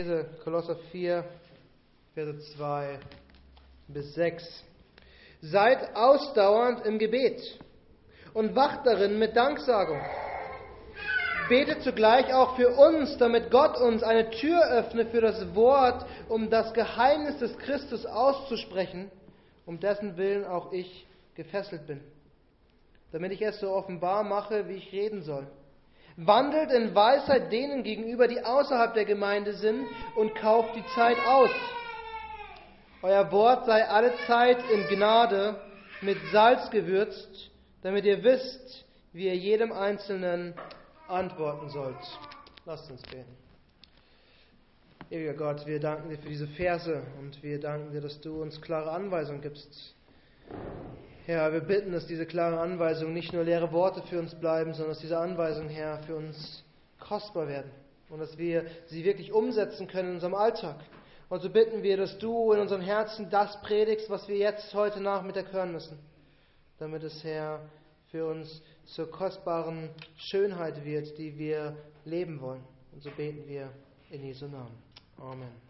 lese Kolosser 4, Verse 2 bis 6. Seid ausdauernd im Gebet und wacht darin mit Danksagung. Betet zugleich auch für uns, damit Gott uns eine Tür öffne für das Wort, um das Geheimnis des Christus auszusprechen, um dessen Willen auch ich gefesselt bin, damit ich es so offenbar mache, wie ich reden soll. Wandelt in Weisheit denen gegenüber, die außerhalb der Gemeinde sind, und kauft die Zeit aus. Euer Wort sei alle Zeit in Gnade mit Salz gewürzt, damit ihr wisst, wie ihr jedem Einzelnen antworten sollt. Lasst uns beten. Ewiger Gott, wir danken dir für diese Verse und wir danken dir, dass du uns klare Anweisungen gibst. Herr, wir bitten, dass diese klaren Anweisungen nicht nur leere Worte für uns bleiben, sondern dass diese Anweisungen, Herr, für uns kostbar werden und dass wir sie wirklich umsetzen können in unserem Alltag. Und so bitten wir, dass du in unseren Herzen das predigst, was wir jetzt heute Nachmittag hören müssen, damit es, Herr, für uns zur kostbaren Schönheit wird, die wir leben wollen. Und so beten wir in Jesu Namen. Amen.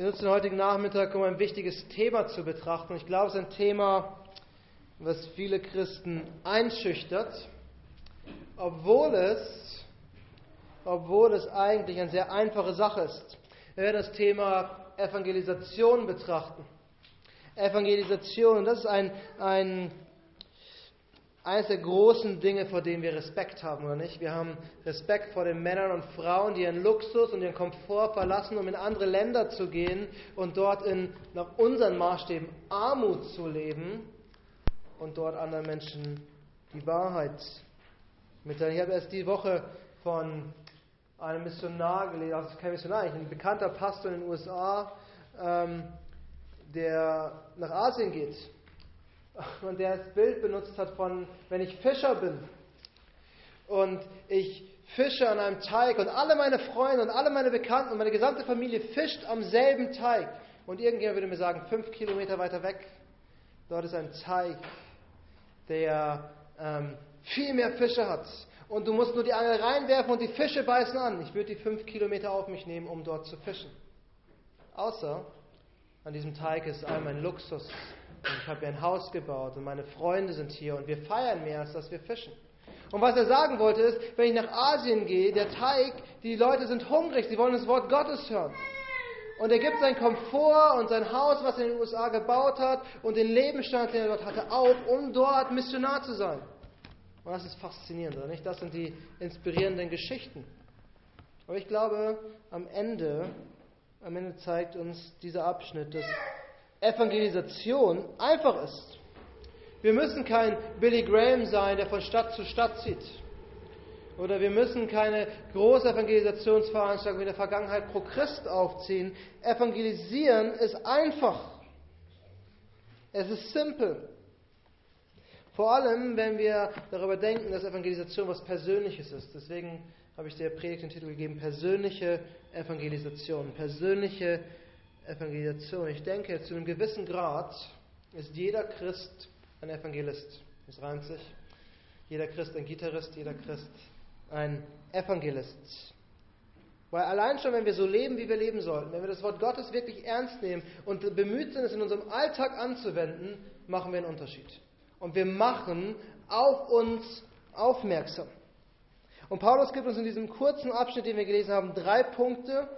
Wir nutzen heutigen Nachmittag, um ein wichtiges Thema zu betrachten. Ich glaube, es ist ein Thema, was viele Christen einschüchtert, obwohl es, obwohl es eigentlich eine sehr einfache Sache ist. Wir werden das Thema Evangelisation betrachten. Evangelisation, das ist ein, ein, eines der großen Dinge, vor denen wir Respekt haben, oder nicht? Wir haben Respekt vor den Männern und Frauen, die ihren Luxus und ihren Komfort verlassen, um in andere Länder zu gehen und dort in, nach unseren Maßstäben, Armut zu leben und dort anderen Menschen die Wahrheit mitteilen. Ich habe erst die Woche von einem Missionar gelesen, also kein Missionar, ein bekannter Pastor in den USA, ähm, der nach Asien geht und der das Bild benutzt hat von, wenn ich Fischer bin und ich fische an einem Teig und alle meine Freunde und alle meine Bekannten und meine gesamte Familie fischt am selben Teig und irgendjemand würde mir sagen, fünf Kilometer weiter weg, dort ist ein Teig, der ähm, viel mehr Fische hat und du musst nur die Angel reinwerfen und die Fische beißen an. Ich würde die fünf Kilometer auf mich nehmen, um dort zu fischen. Außer an diesem Teig ist all mein Luxus. Und ich habe mir ein Haus gebaut und meine Freunde sind hier und wir feiern mehr, als dass wir fischen. Und was er sagen wollte ist, wenn ich nach Asien gehe, der Teig, die Leute sind hungrig, sie wollen das Wort Gottes hören. Und er gibt sein Komfort und sein Haus, was er in den USA gebaut hat, und den Lebensstand, den er dort hatte, auf, um dort Missionar zu sein. Und das ist faszinierend, oder nicht? Das sind die inspirierenden Geschichten. Aber ich glaube, am Ende, am Ende zeigt uns dieser Abschnitt, dass Evangelisation einfach ist. Wir müssen kein Billy Graham sein, der von Stadt zu Stadt zieht. Oder wir müssen keine große Evangelisationsveranstaltung wie in der Vergangenheit pro Christ aufziehen. Evangelisieren ist einfach. Es ist simpel. Vor allem, wenn wir darüber denken, dass Evangelisation was Persönliches ist. Deswegen habe ich der Predigt den Titel gegeben, persönliche Evangelisation. Persönliche Evangelisation. Ich denke, zu einem gewissen Grad ist jeder Christ ein Evangelist. Das reimt sich. Jeder Christ ein Gitarrist, jeder Christ ein Evangelist. Weil allein schon, wenn wir so leben, wie wir leben sollten, wenn wir das Wort Gottes wirklich ernst nehmen und bemüht sind, es in unserem Alltag anzuwenden, machen wir einen Unterschied und wir machen auf uns aufmerksam. Und Paulus gibt uns in diesem kurzen Abschnitt, den wir gelesen haben, drei Punkte,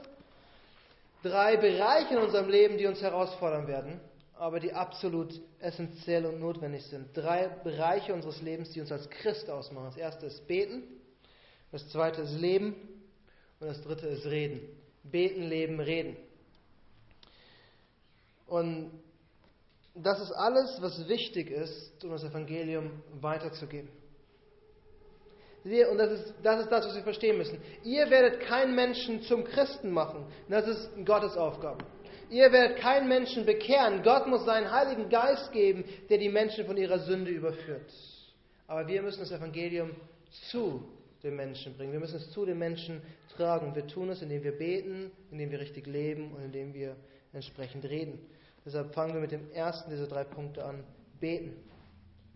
drei Bereiche in unserem Leben, die uns herausfordern werden, aber die absolut essentiell und notwendig sind. Drei Bereiche unseres Lebens, die uns als Christ ausmachen. Das erste ist Beten, das zweite ist Leben und das dritte ist Reden. Beten, Leben, Reden. Und das ist alles, was wichtig ist, um das Evangelium weiterzugeben. Und das ist, das ist das, was wir verstehen müssen. Ihr werdet keinen Menschen zum Christen machen. Das ist Gottes Aufgabe. Ihr werdet keinen Menschen bekehren. Gott muss seinen Heiligen Geist geben, der die Menschen von ihrer Sünde überführt. Aber wir müssen das Evangelium zu den Menschen bringen. Wir müssen es zu den Menschen tragen. Wir tun es, indem wir beten, indem wir richtig leben und indem wir entsprechend reden. Deshalb fangen wir mit dem ersten dieser drei Punkte an, beten.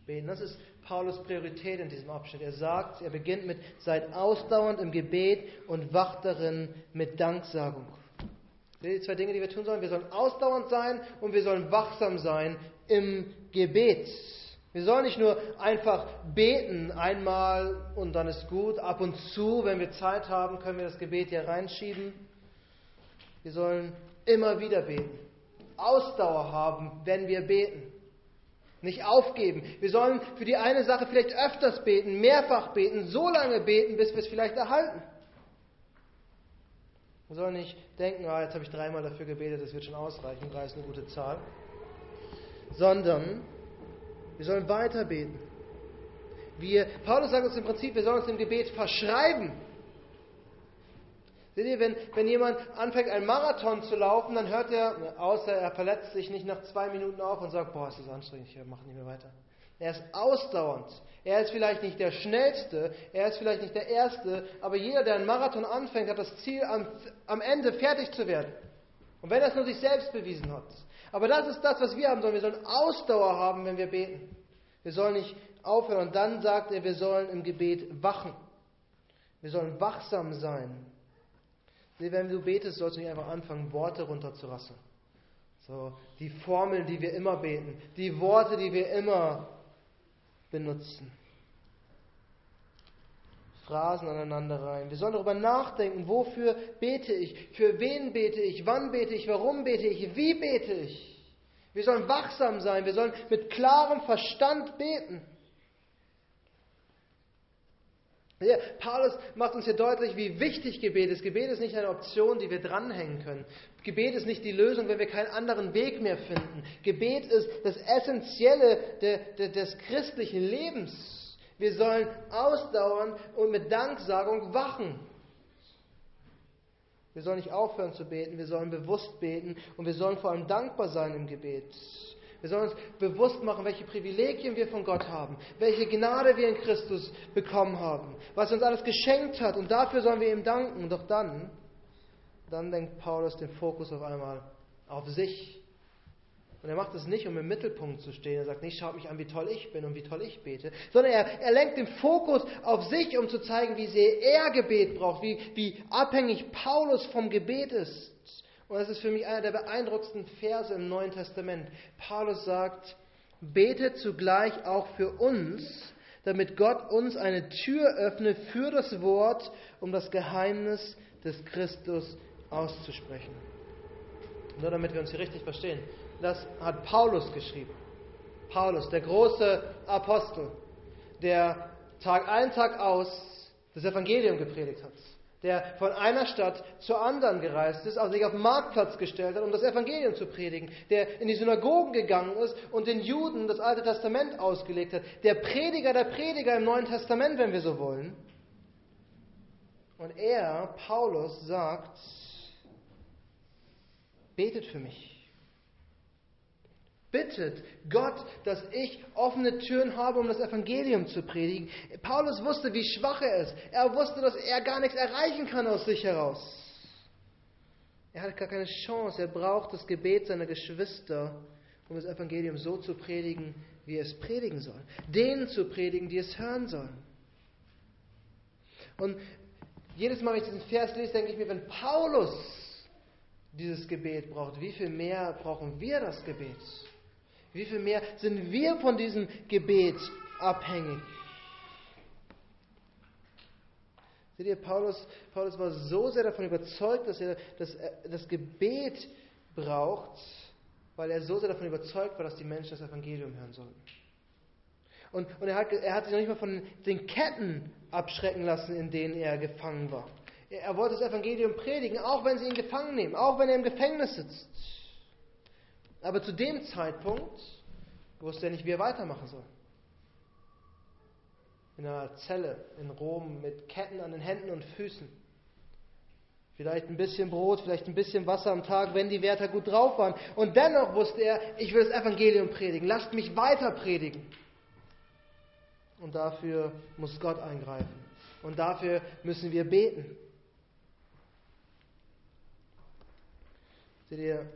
Beten. Das ist Paulus Priorität in diesem Abschnitt. Er sagt, er beginnt mit, seid ausdauernd im Gebet und wacht darin mit Danksagung. Die zwei Dinge, die wir tun sollen. Wir sollen ausdauernd sein und wir sollen wachsam sein im Gebet. Wir sollen nicht nur einfach beten einmal und dann ist gut. Ab und zu, wenn wir Zeit haben, können wir das Gebet hier reinschieben. Wir sollen immer wieder beten. Ausdauer haben, wenn wir beten. Nicht aufgeben. Wir sollen für die eine Sache vielleicht öfters beten, mehrfach beten, so lange beten, bis wir es vielleicht erhalten. Wir sollen nicht denken, ah, jetzt habe ich dreimal dafür gebetet, das wird schon ausreichen, drei ist eine gute Zahl. Sondern wir sollen weiter beten. Wir, Paulus sagt uns im Prinzip, wir sollen uns im Gebet verschreiben. Seht ihr, wenn, wenn jemand anfängt, einen Marathon zu laufen, dann hört er, außer er verletzt sich nicht nach zwei Minuten auf und sagt, boah, es ist anstrengend, ich mache nicht mehr weiter. Er ist ausdauernd. Er ist vielleicht nicht der Schnellste, er ist vielleicht nicht der Erste, aber jeder, der einen Marathon anfängt, hat das Ziel, am, am Ende fertig zu werden. Und wenn er es nur sich selbst bewiesen hat. Aber das ist das, was wir haben sollen. Wir sollen Ausdauer haben, wenn wir beten. Wir sollen nicht aufhören. Und dann sagt er, wir sollen im Gebet wachen. Wir sollen wachsam sein. Wenn du betest, sollst du nicht einfach anfangen, Worte runterzurasseln. So, die Formeln, die wir immer beten, die Worte, die wir immer benutzen. Phrasen aneinander rein. Wir sollen darüber nachdenken, wofür bete ich, für wen bete ich, wann bete ich, warum bete ich, wie bete ich. Wir sollen wachsam sein, wir sollen mit klarem Verstand beten. Ja, Paulus macht uns hier deutlich, wie wichtig Gebet ist. Gebet ist nicht eine Option, die wir dranhängen können. Gebet ist nicht die Lösung, wenn wir keinen anderen Weg mehr finden. Gebet ist das Essentielle de, de, des christlichen Lebens. Wir sollen ausdauern und mit Danksagung wachen. Wir sollen nicht aufhören zu beten, wir sollen bewusst beten und wir sollen vor allem dankbar sein im Gebet. Wir sollen uns bewusst machen, welche Privilegien wir von Gott haben, welche Gnade wir in Christus bekommen haben, was er uns alles geschenkt hat und dafür sollen wir ihm danken. Doch dann, dann lenkt Paulus den Fokus auf einmal auf sich. Und er macht es nicht, um im Mittelpunkt zu stehen. Er sagt nicht, schaut mich an, wie toll ich bin und wie toll ich bete, sondern er, er lenkt den Fokus auf sich, um zu zeigen, wie sehr er Gebet braucht, wie, wie abhängig Paulus vom Gebet ist. Und das ist für mich einer der beeindruckendsten Verse im Neuen Testament. Paulus sagt, betet zugleich auch für uns, damit Gott uns eine Tür öffne für das Wort, um das Geheimnis des Christus auszusprechen. Nur damit wir uns hier richtig verstehen. Das hat Paulus geschrieben. Paulus, der große Apostel, der Tag ein, Tag aus das Evangelium gepredigt hat der von einer Stadt zur anderen gereist ist, also sich auf den Marktplatz gestellt hat, um das Evangelium zu predigen, der in die Synagogen gegangen ist und den Juden das Alte Testament ausgelegt hat, der Prediger der Prediger im Neuen Testament, wenn wir so wollen. Und er, Paulus, sagt, betet für mich bittet Gott, dass ich offene Türen habe, um das Evangelium zu predigen. Paulus wusste, wie schwach er ist. Er wusste, dass er gar nichts erreichen kann aus sich heraus. Er hat gar keine Chance. Er braucht das Gebet seiner Geschwister, um das Evangelium so zu predigen, wie er es predigen soll. Denen zu predigen, die es hören sollen. Und jedes Mal, wenn ich diesen Vers lese, denke ich mir, wenn Paulus dieses Gebet braucht, wie viel mehr brauchen wir das Gebet? Wie viel mehr sind wir von diesem Gebet abhängig? Seht ihr, Paulus, Paulus war so sehr davon überzeugt, dass er das, äh, das Gebet braucht, weil er so sehr davon überzeugt war, dass die Menschen das Evangelium hören sollen. Und, und er, hat, er hat sich noch nicht mal von den Ketten abschrecken lassen, in denen er gefangen war. Er wollte das Evangelium predigen, auch wenn sie ihn gefangen nehmen, auch wenn er im Gefängnis sitzt. Aber zu dem Zeitpunkt wusste er nicht, wie er weitermachen soll. In einer Zelle in Rom mit Ketten an den Händen und Füßen. Vielleicht ein bisschen Brot, vielleicht ein bisschen Wasser am Tag, wenn die Wärter gut drauf waren. Und dennoch wusste er, ich will das Evangelium predigen. Lasst mich weiter predigen. Und dafür muss Gott eingreifen. Und dafür müssen wir beten. Seht ihr,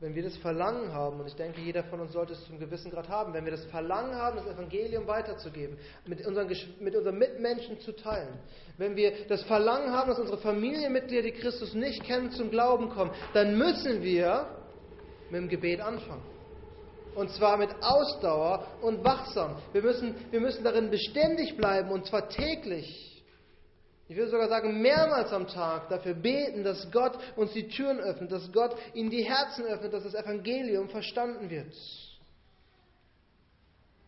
wenn wir das Verlangen haben, und ich denke, jeder von uns sollte es zum gewissen Grad haben, wenn wir das Verlangen haben, das Evangelium weiterzugeben, mit unseren, mit unseren Mitmenschen zu teilen, wenn wir das Verlangen haben, dass unsere Familienmitglieder, die Christus nicht kennen, zum Glauben kommen, dann müssen wir mit dem Gebet anfangen. Und zwar mit Ausdauer und wachsam. Wir müssen, wir müssen darin beständig bleiben, und zwar täglich. Ich würde sogar sagen, mehrmals am Tag dafür beten, dass Gott uns die Türen öffnet, dass Gott ihnen die Herzen öffnet, dass das Evangelium verstanden wird.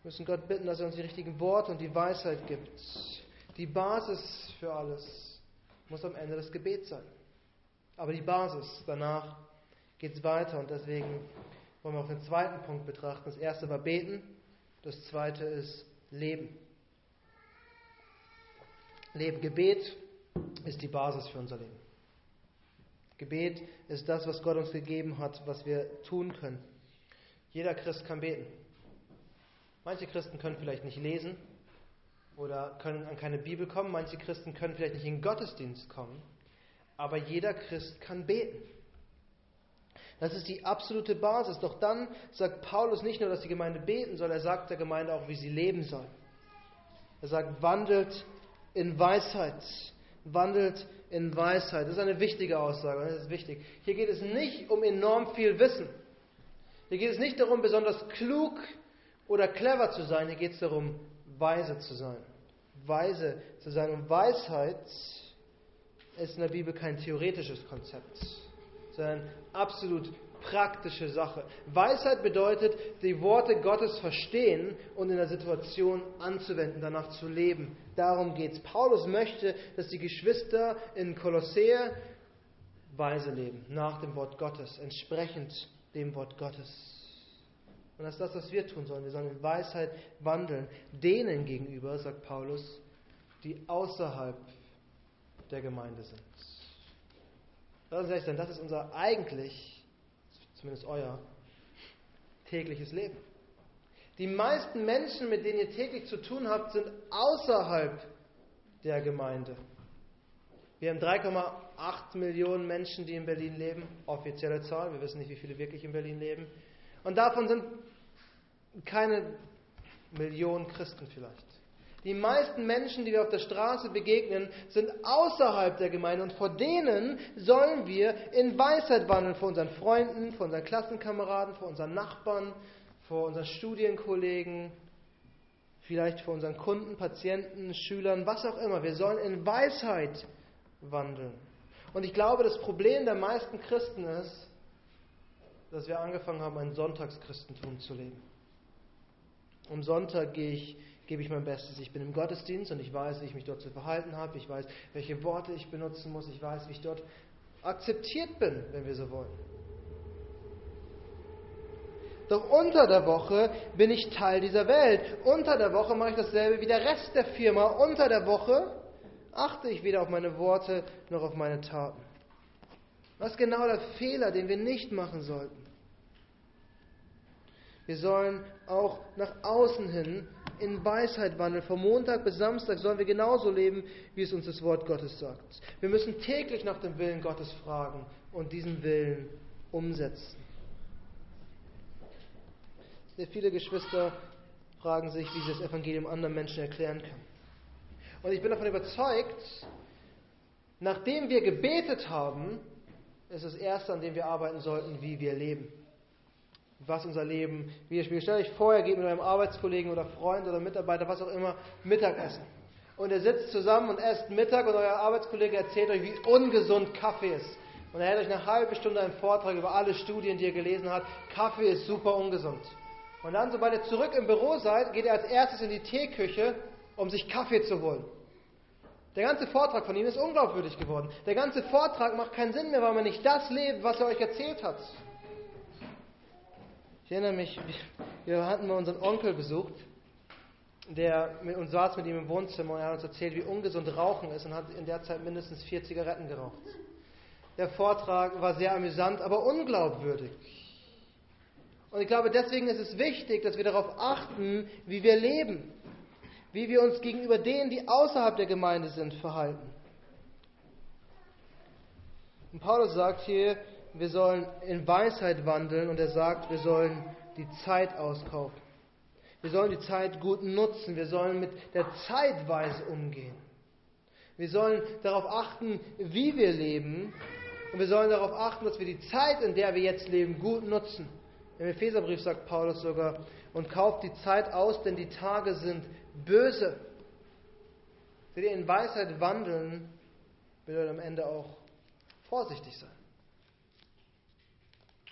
Wir müssen Gott bitten, dass er uns die richtigen Worte und die Weisheit gibt. Die Basis für alles muss am Ende das Gebet sein. Aber die Basis, danach geht es weiter und deswegen wollen wir auch den zweiten Punkt betrachten. Das erste war beten, das zweite ist leben. Leben. Gebet ist die Basis für unser Leben. Gebet ist das, was Gott uns gegeben hat, was wir tun können. Jeder Christ kann beten. Manche Christen können vielleicht nicht lesen oder können an keine Bibel kommen. Manche Christen können vielleicht nicht in den Gottesdienst kommen. Aber jeder Christ kann beten. Das ist die absolute Basis. Doch dann sagt Paulus nicht nur, dass die Gemeinde beten soll, er sagt der Gemeinde auch, wie sie leben soll. Er sagt, wandelt in Weisheit. Wandelt in Weisheit. Das ist eine wichtige Aussage. Das ist wichtig. Hier geht es nicht um enorm viel Wissen. Hier geht es nicht darum, besonders klug oder clever zu sein. Hier geht es darum, weise zu sein. Weise zu sein. Und Weisheit ist in der Bibel kein theoretisches Konzept, sondern absolut praktische Sache. Weisheit bedeutet, die Worte Gottes verstehen und in der Situation anzuwenden, danach zu leben. Darum geht es. Paulus möchte, dass die Geschwister in Kolossee weise leben, nach dem Wort Gottes, entsprechend dem Wort Gottes. Und das ist das, was wir tun sollen. Wir sollen in Weisheit wandeln. Denen gegenüber, sagt Paulus, die außerhalb der Gemeinde sind. Das ist unser eigentlich zumindest euer, tägliches Leben. Die meisten Menschen, mit denen ihr täglich zu tun habt, sind außerhalb der Gemeinde. Wir haben 3,8 Millionen Menschen, die in Berlin leben, offizielle Zahl, wir wissen nicht, wie viele wirklich in Berlin leben. Und davon sind keine Millionen Christen vielleicht. Die meisten Menschen, die wir auf der Straße begegnen, sind außerhalb der Gemeinde und vor denen sollen wir in Weisheit wandeln, vor unseren Freunden, vor unseren Klassenkameraden, vor unseren Nachbarn, vor unseren Studienkollegen, vielleicht vor unseren Kunden, Patienten, Schülern, was auch immer. Wir sollen in Weisheit wandeln. Und ich glaube, das Problem der meisten Christen ist, dass wir angefangen haben, ein Sonntagschristentum zu leben. Am Sonntag gehe ich gebe ich mein Bestes. Ich bin im Gottesdienst und ich weiß, wie ich mich dort zu verhalten habe. Ich weiß, welche Worte ich benutzen muss. Ich weiß, wie ich dort akzeptiert bin, wenn wir so wollen. Doch unter der Woche bin ich Teil dieser Welt. Unter der Woche mache ich dasselbe wie der Rest der Firma. Unter der Woche achte ich weder auf meine Worte noch auf meine Taten. Was ist genau der Fehler, den wir nicht machen sollten? Wir sollen auch nach außen hin in Weisheit wandeln. Von Montag bis Samstag sollen wir genauso leben, wie es uns das Wort Gottes sagt. Wir müssen täglich nach dem Willen Gottes fragen und diesen Willen umsetzen. Sehr viele Geschwister fragen sich, wie sie das Evangelium anderen Menschen erklären können. Und ich bin davon überzeugt, nachdem wir gebetet haben, ist das Erste, an dem wir arbeiten sollten, wie wir leben was unser Leben widerspiegelt. Stellt euch vor, ihr geht mit eurem Arbeitskollegen oder Freund oder Mitarbeiter, was auch immer, Mittagessen. Und ihr sitzt zusammen und esst Mittag und euer Arbeitskollege erzählt euch, wie ungesund Kaffee ist. Und er hält euch eine halbe Stunde einen Vortrag über alle Studien, die er gelesen hat. Kaffee ist super ungesund. Und dann, sobald ihr zurück im Büro seid, geht er als erstes in die Teeküche, um sich Kaffee zu holen. Der ganze Vortrag von ihm ist unglaubwürdig geworden. Der ganze Vortrag macht keinen Sinn mehr, weil man nicht das lebt, was er euch erzählt hat. Erinnere mich, wir hatten mal unseren Onkel besucht, der mit uns saß mit ihm im Wohnzimmer und er hat uns erzählt, wie ungesund Rauchen ist und hat in der Zeit mindestens vier Zigaretten geraucht. Der Vortrag war sehr amüsant, aber unglaubwürdig. Und ich glaube, deswegen ist es wichtig, dass wir darauf achten, wie wir leben, wie wir uns gegenüber denen, die außerhalb der Gemeinde sind, verhalten. Und Paulus sagt hier, wir sollen in Weisheit wandeln und er sagt, wir sollen die Zeit auskaufen. Wir sollen die Zeit gut nutzen. Wir sollen mit der Zeitweise umgehen. Wir sollen darauf achten, wie wir leben. Und wir sollen darauf achten, dass wir die Zeit, in der wir jetzt leben, gut nutzen. Im Epheserbrief sagt Paulus sogar, und kauft die Zeit aus, denn die Tage sind böse. Seht ihr, in Weisheit wandeln bedeutet am Ende auch vorsichtig sein.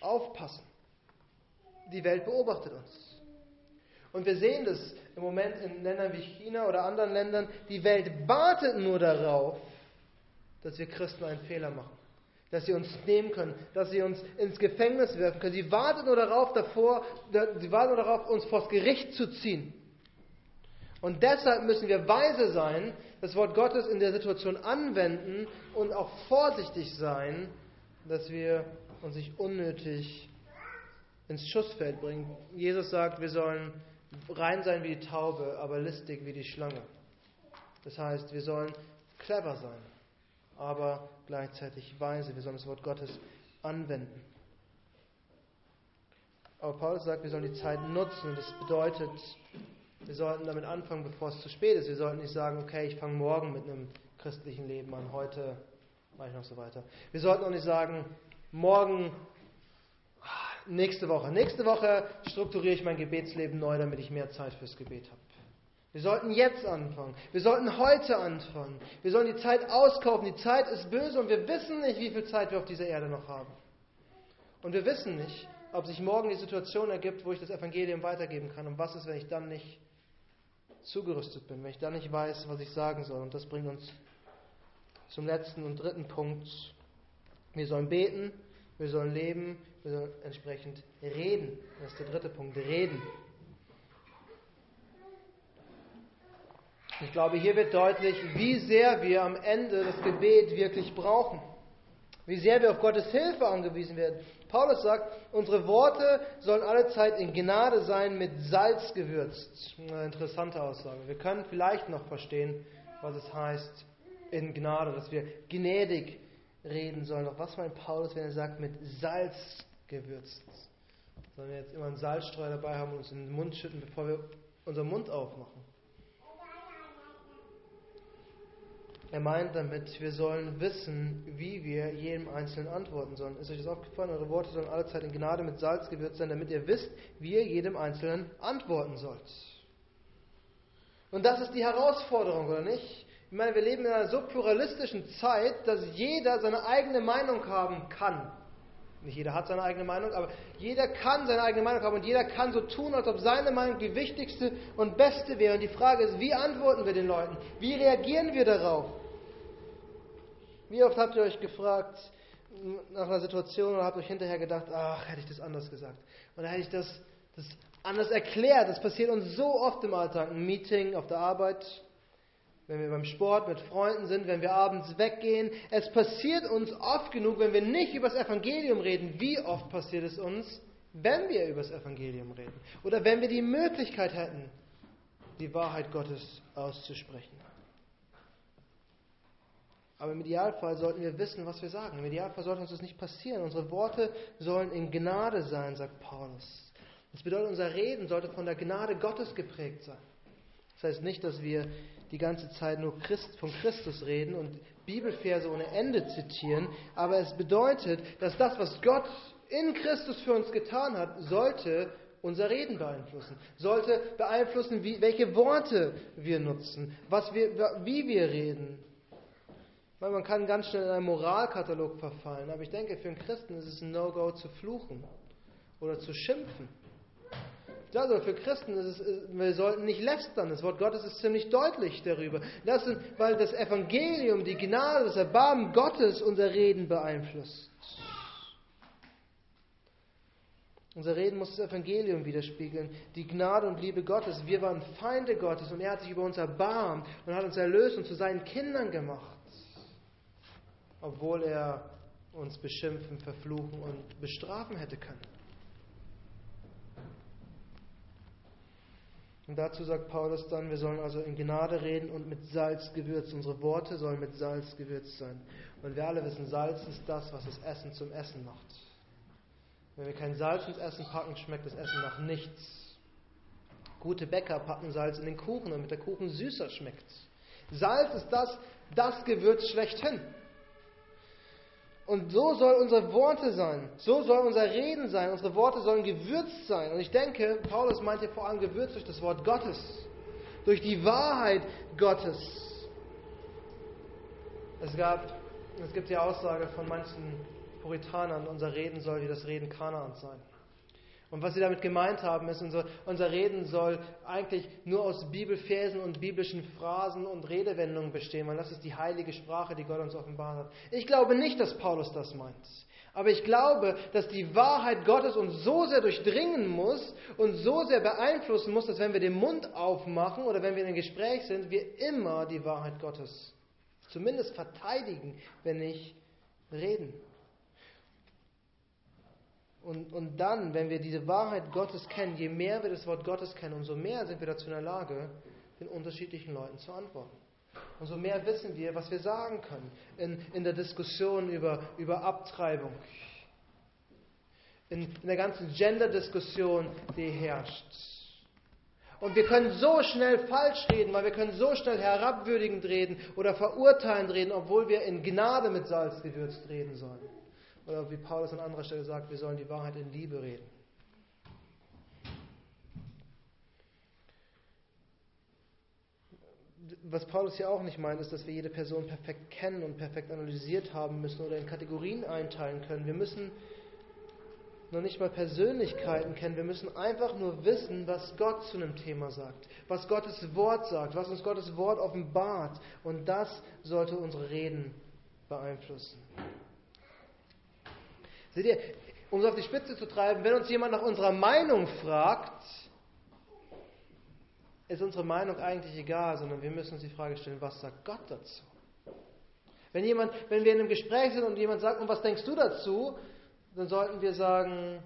Aufpassen. Die Welt beobachtet uns. Und wir sehen das im Moment in Ländern wie China oder anderen Ländern. Die Welt wartet nur darauf, dass wir Christen einen Fehler machen. Dass sie uns nehmen können, dass sie uns ins Gefängnis werfen können. Sie wartet nur darauf, davor, sie warten nur darauf, uns vors Gericht zu ziehen. Und deshalb müssen wir weise sein, das Wort Gottes in der Situation anwenden und auch vorsichtig sein, dass wir uns nicht unnötig ins Schussfeld bringen. Jesus sagt, wir sollen rein sein wie die Taube, aber listig wie die Schlange. Das heißt, wir sollen clever sein, aber gleichzeitig weise. Wir sollen das Wort Gottes anwenden. Aber Paulus sagt, wir sollen die Zeit nutzen und das bedeutet, wir sollten damit anfangen, bevor es zu spät ist. Wir sollten nicht sagen, okay, ich fange morgen mit einem christlichen Leben an, heute mache ich noch so weiter. Wir sollten auch nicht sagen, morgen, nächste Woche. Nächste Woche strukturiere ich mein Gebetsleben neu, damit ich mehr Zeit fürs Gebet habe. Wir sollten jetzt anfangen. Wir sollten heute anfangen. Wir sollen die Zeit auskaufen. Die Zeit ist böse und wir wissen nicht, wie viel Zeit wir auf dieser Erde noch haben. Und wir wissen nicht, ob sich morgen die Situation ergibt, wo ich das Evangelium weitergeben kann. Und was ist, wenn ich dann nicht zugerüstet bin, wenn ich dann nicht weiß, was ich sagen soll. Und das bringt uns zum letzten und dritten Punkt. Wir sollen beten, wir sollen leben, wir sollen entsprechend reden. Das ist der dritte Punkt, reden. Ich glaube, hier wird deutlich, wie sehr wir am Ende das Gebet wirklich brauchen. Wie sehr wir auf Gottes Hilfe angewiesen werden. Paulus sagt, unsere Worte sollen alle Zeit in Gnade sein, mit Salz gewürzt. Eine interessante Aussage. Wir können vielleicht noch verstehen, was es heißt in Gnade, dass wir gnädig reden sollen. Doch was meint Paulus, wenn er sagt, mit Salz gewürzt? Sollen wir jetzt immer einen Salzstreuer dabei haben und uns in den Mund schütten, bevor wir unseren Mund aufmachen? Er meint damit, wir sollen wissen, wie wir jedem Einzelnen antworten sollen. Ist euch das aufgefallen? Eure Worte sollen alle Zeit in Gnade mit Salz gewürzt sein, damit ihr wisst, wie ihr jedem Einzelnen antworten sollt. Und das ist die Herausforderung, oder nicht? Ich meine, wir leben in einer so pluralistischen Zeit, dass jeder seine eigene Meinung haben kann. Nicht jeder hat seine eigene Meinung, aber jeder kann seine eigene Meinung haben und jeder kann so tun, als ob seine Meinung die wichtigste und beste wäre. Und die Frage ist, wie antworten wir den Leuten? Wie reagieren wir darauf? Wie oft habt ihr euch gefragt nach einer Situation oder habt euch hinterher gedacht, ach, hätte ich das anders gesagt? Oder hätte ich das, das anders erklärt? Das passiert uns so oft im Alltag. Ein Meeting auf der Arbeit, wenn wir beim Sport mit Freunden sind, wenn wir abends weggehen. Es passiert uns oft genug, wenn wir nicht über das Evangelium reden. Wie oft passiert es uns, wenn wir über das Evangelium reden? Oder wenn wir die Möglichkeit hätten, die Wahrheit Gottes auszusprechen. Aber im Idealfall sollten wir wissen, was wir sagen. Im Idealfall sollte uns das nicht passieren. Unsere Worte sollen in Gnade sein, sagt Paulus. Das bedeutet, unser Reden sollte von der Gnade Gottes geprägt sein. Das heißt nicht, dass wir die ganze Zeit nur Christ, von Christus reden und Bibelverse ohne Ende zitieren, aber es bedeutet, dass das, was Gott in Christus für uns getan hat, sollte unser Reden beeinflussen, sollte beeinflussen, wie, welche Worte wir nutzen, was wir, wie wir reden, weil man kann ganz schnell in einen Moralkatalog verfallen. Aber ich denke, für einen Christen ist es ein No-Go zu fluchen oder zu schimpfen. Also für Christen ist es, wir sollten nicht lästern. Das Wort Gottes ist ziemlich deutlich darüber. Das sind, weil das Evangelium, die Gnade, das Erbarmen Gottes unser Reden beeinflusst. Unser Reden muss das Evangelium widerspiegeln, die Gnade und Liebe Gottes. Wir waren Feinde Gottes und er hat sich über uns erbarmt und hat uns erlöst und zu seinen Kindern gemacht obwohl er uns beschimpfen, verfluchen und bestrafen hätte können. Und dazu sagt Paulus dann, wir sollen also in Gnade reden und mit Salz gewürzt. Unsere Worte sollen mit Salz gewürzt sein. Und wir alle wissen, Salz ist das, was das Essen zum Essen macht. Wenn wir kein Salz ins Essen packen, schmeckt das Essen nach nichts. Gute Bäcker packen Salz in den Kuchen, damit der Kuchen süßer schmeckt. Salz ist das, das Gewürz schlechthin. Und so soll unsere Worte sein. So soll unser Reden sein. Unsere Worte sollen gewürzt sein. Und ich denke, Paulus meint hier vor allem gewürzt durch das Wort Gottes. Durch die Wahrheit Gottes. Es gab, es gibt die Aussage von manchen Puritanern, unser Reden soll wie das Reden Kanaans sein. Und was sie damit gemeint haben, ist, unser, unser Reden soll eigentlich nur aus Bibelversen und biblischen Phrasen und Redewendungen bestehen, weil das ist die heilige Sprache, die Gott uns offenbart hat. Ich glaube nicht, dass Paulus das meint. Aber ich glaube, dass die Wahrheit Gottes uns so sehr durchdringen muss und so sehr beeinflussen muss, dass wenn wir den Mund aufmachen oder wenn wir in einem Gespräch sind, wir immer die Wahrheit Gottes zumindest verteidigen, wenn nicht reden. Und, und dann, wenn wir diese Wahrheit Gottes kennen, je mehr wir das Wort Gottes kennen, umso mehr sind wir dazu in der Lage, den unterschiedlichen Leuten zu antworten. Umso mehr wissen wir, was wir sagen können in, in der Diskussion über, über Abtreibung, in, in der ganzen Gender-Diskussion, die herrscht. Und wir können so schnell falsch reden, weil wir können so schnell herabwürdigend reden oder verurteilend reden, obwohl wir in Gnade mit Salz gewürzt reden sollen. Oder wie Paulus an anderer Stelle sagt, wir sollen die Wahrheit in Liebe reden. Was Paulus hier auch nicht meint, ist, dass wir jede Person perfekt kennen und perfekt analysiert haben müssen oder in Kategorien einteilen können. Wir müssen noch nicht mal Persönlichkeiten kennen. Wir müssen einfach nur wissen, was Gott zu einem Thema sagt, was Gottes Wort sagt, was uns Gottes Wort offenbart. Und das sollte unsere Reden beeinflussen. Seht ihr, um es auf die Spitze zu treiben, wenn uns jemand nach unserer Meinung fragt, ist unsere Meinung eigentlich egal, sondern wir müssen uns die Frage stellen, was sagt Gott dazu? Wenn, jemand, wenn wir in einem Gespräch sind und jemand sagt, und was denkst du dazu, dann sollten wir sagen,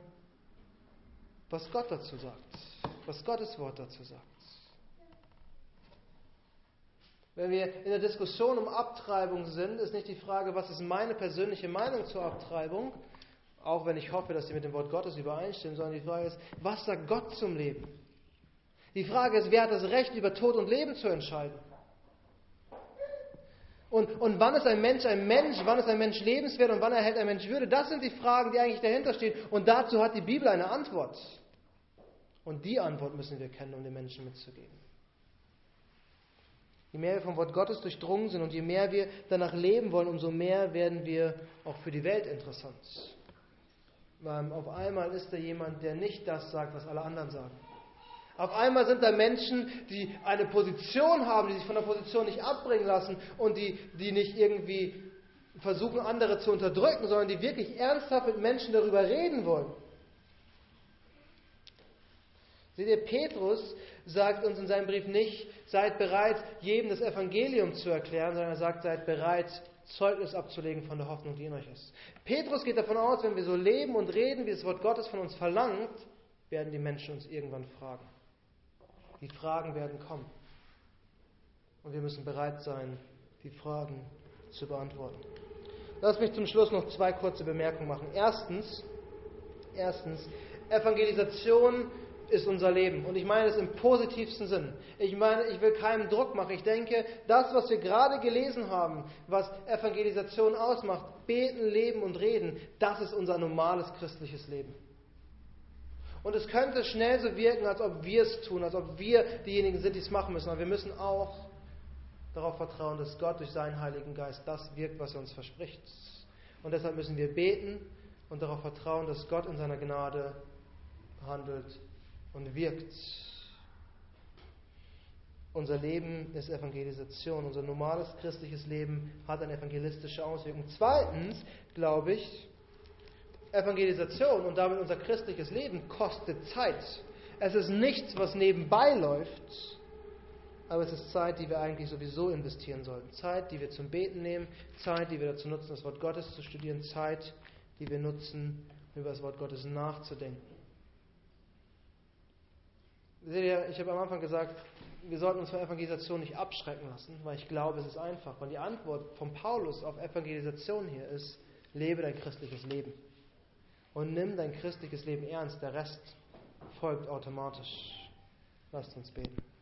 was Gott dazu sagt, was Gottes Wort dazu sagt. Wenn wir in der Diskussion um Abtreibung sind, ist nicht die Frage, was ist meine persönliche Meinung zur Abtreibung, auch wenn ich hoffe, dass sie mit dem Wort Gottes übereinstimmen, sondern die Frage ist, was sagt Gott zum Leben? Die Frage ist, wer hat das Recht, über Tod und Leben zu entscheiden? Und, und wann ist ein Mensch ein Mensch, wann ist ein Mensch lebenswert und wann erhält ein Mensch Würde? Das sind die Fragen, die eigentlich dahinter stehen. Und dazu hat die Bibel eine Antwort. Und die Antwort müssen wir kennen, um den Menschen mitzugeben. Je mehr wir vom Wort Gottes durchdrungen sind und je mehr wir danach leben wollen, umso mehr werden wir auch für die Welt interessant. Auf einmal ist da jemand, der nicht das sagt, was alle anderen sagen. Auf einmal sind da Menschen, die eine Position haben, die sich von der Position nicht abbringen lassen und die, die nicht irgendwie versuchen, andere zu unterdrücken, sondern die wirklich ernsthaft mit Menschen darüber reden wollen. Seht ihr, Petrus sagt uns in seinem Brief nicht, seid bereit, jedem das Evangelium zu erklären, sondern er sagt, seid bereit, Zeugnis abzulegen von der Hoffnung, die in euch ist. Petrus geht davon aus, wenn wir so leben und reden, wie das Wort Gottes von uns verlangt, werden die Menschen uns irgendwann fragen. Die Fragen werden kommen. Und wir müssen bereit sein, die Fragen zu beantworten. Lass mich zum Schluss noch zwei kurze Bemerkungen machen. Erstens, erstens, Evangelisation ist unser Leben. Und ich meine es im positivsten Sinn. Ich meine, ich will keinen Druck machen. Ich denke, das, was wir gerade gelesen haben, was Evangelisation ausmacht, beten, leben und reden, das ist unser normales christliches Leben. Und es könnte schnell so wirken, als ob wir es tun, als ob wir diejenigen sind, die es machen müssen. Aber wir müssen auch darauf vertrauen, dass Gott durch seinen Heiligen Geist das wirkt, was er uns verspricht. Und deshalb müssen wir beten und darauf vertrauen, dass Gott in seiner Gnade handelt und wirkt. Unser Leben ist Evangelisation. Unser normales christliches Leben hat eine evangelistische Auswirkung. Zweitens, glaube ich, Evangelisation und damit unser christliches Leben kostet Zeit. Es ist nichts, was nebenbei läuft, aber es ist Zeit, die wir eigentlich sowieso investieren sollten. Zeit, die wir zum Beten nehmen, Zeit, die wir dazu nutzen, das Wort Gottes zu studieren, Zeit, die wir nutzen, über das Wort Gottes nachzudenken. Seht ihr, ich habe am Anfang gesagt, wir sollten uns von Evangelisation nicht abschrecken lassen, weil ich glaube, es ist einfach. Und die Antwort von Paulus auf Evangelisation hier ist, lebe dein christliches Leben. Und nimm dein christliches Leben ernst, der Rest folgt automatisch. Lasst uns beten.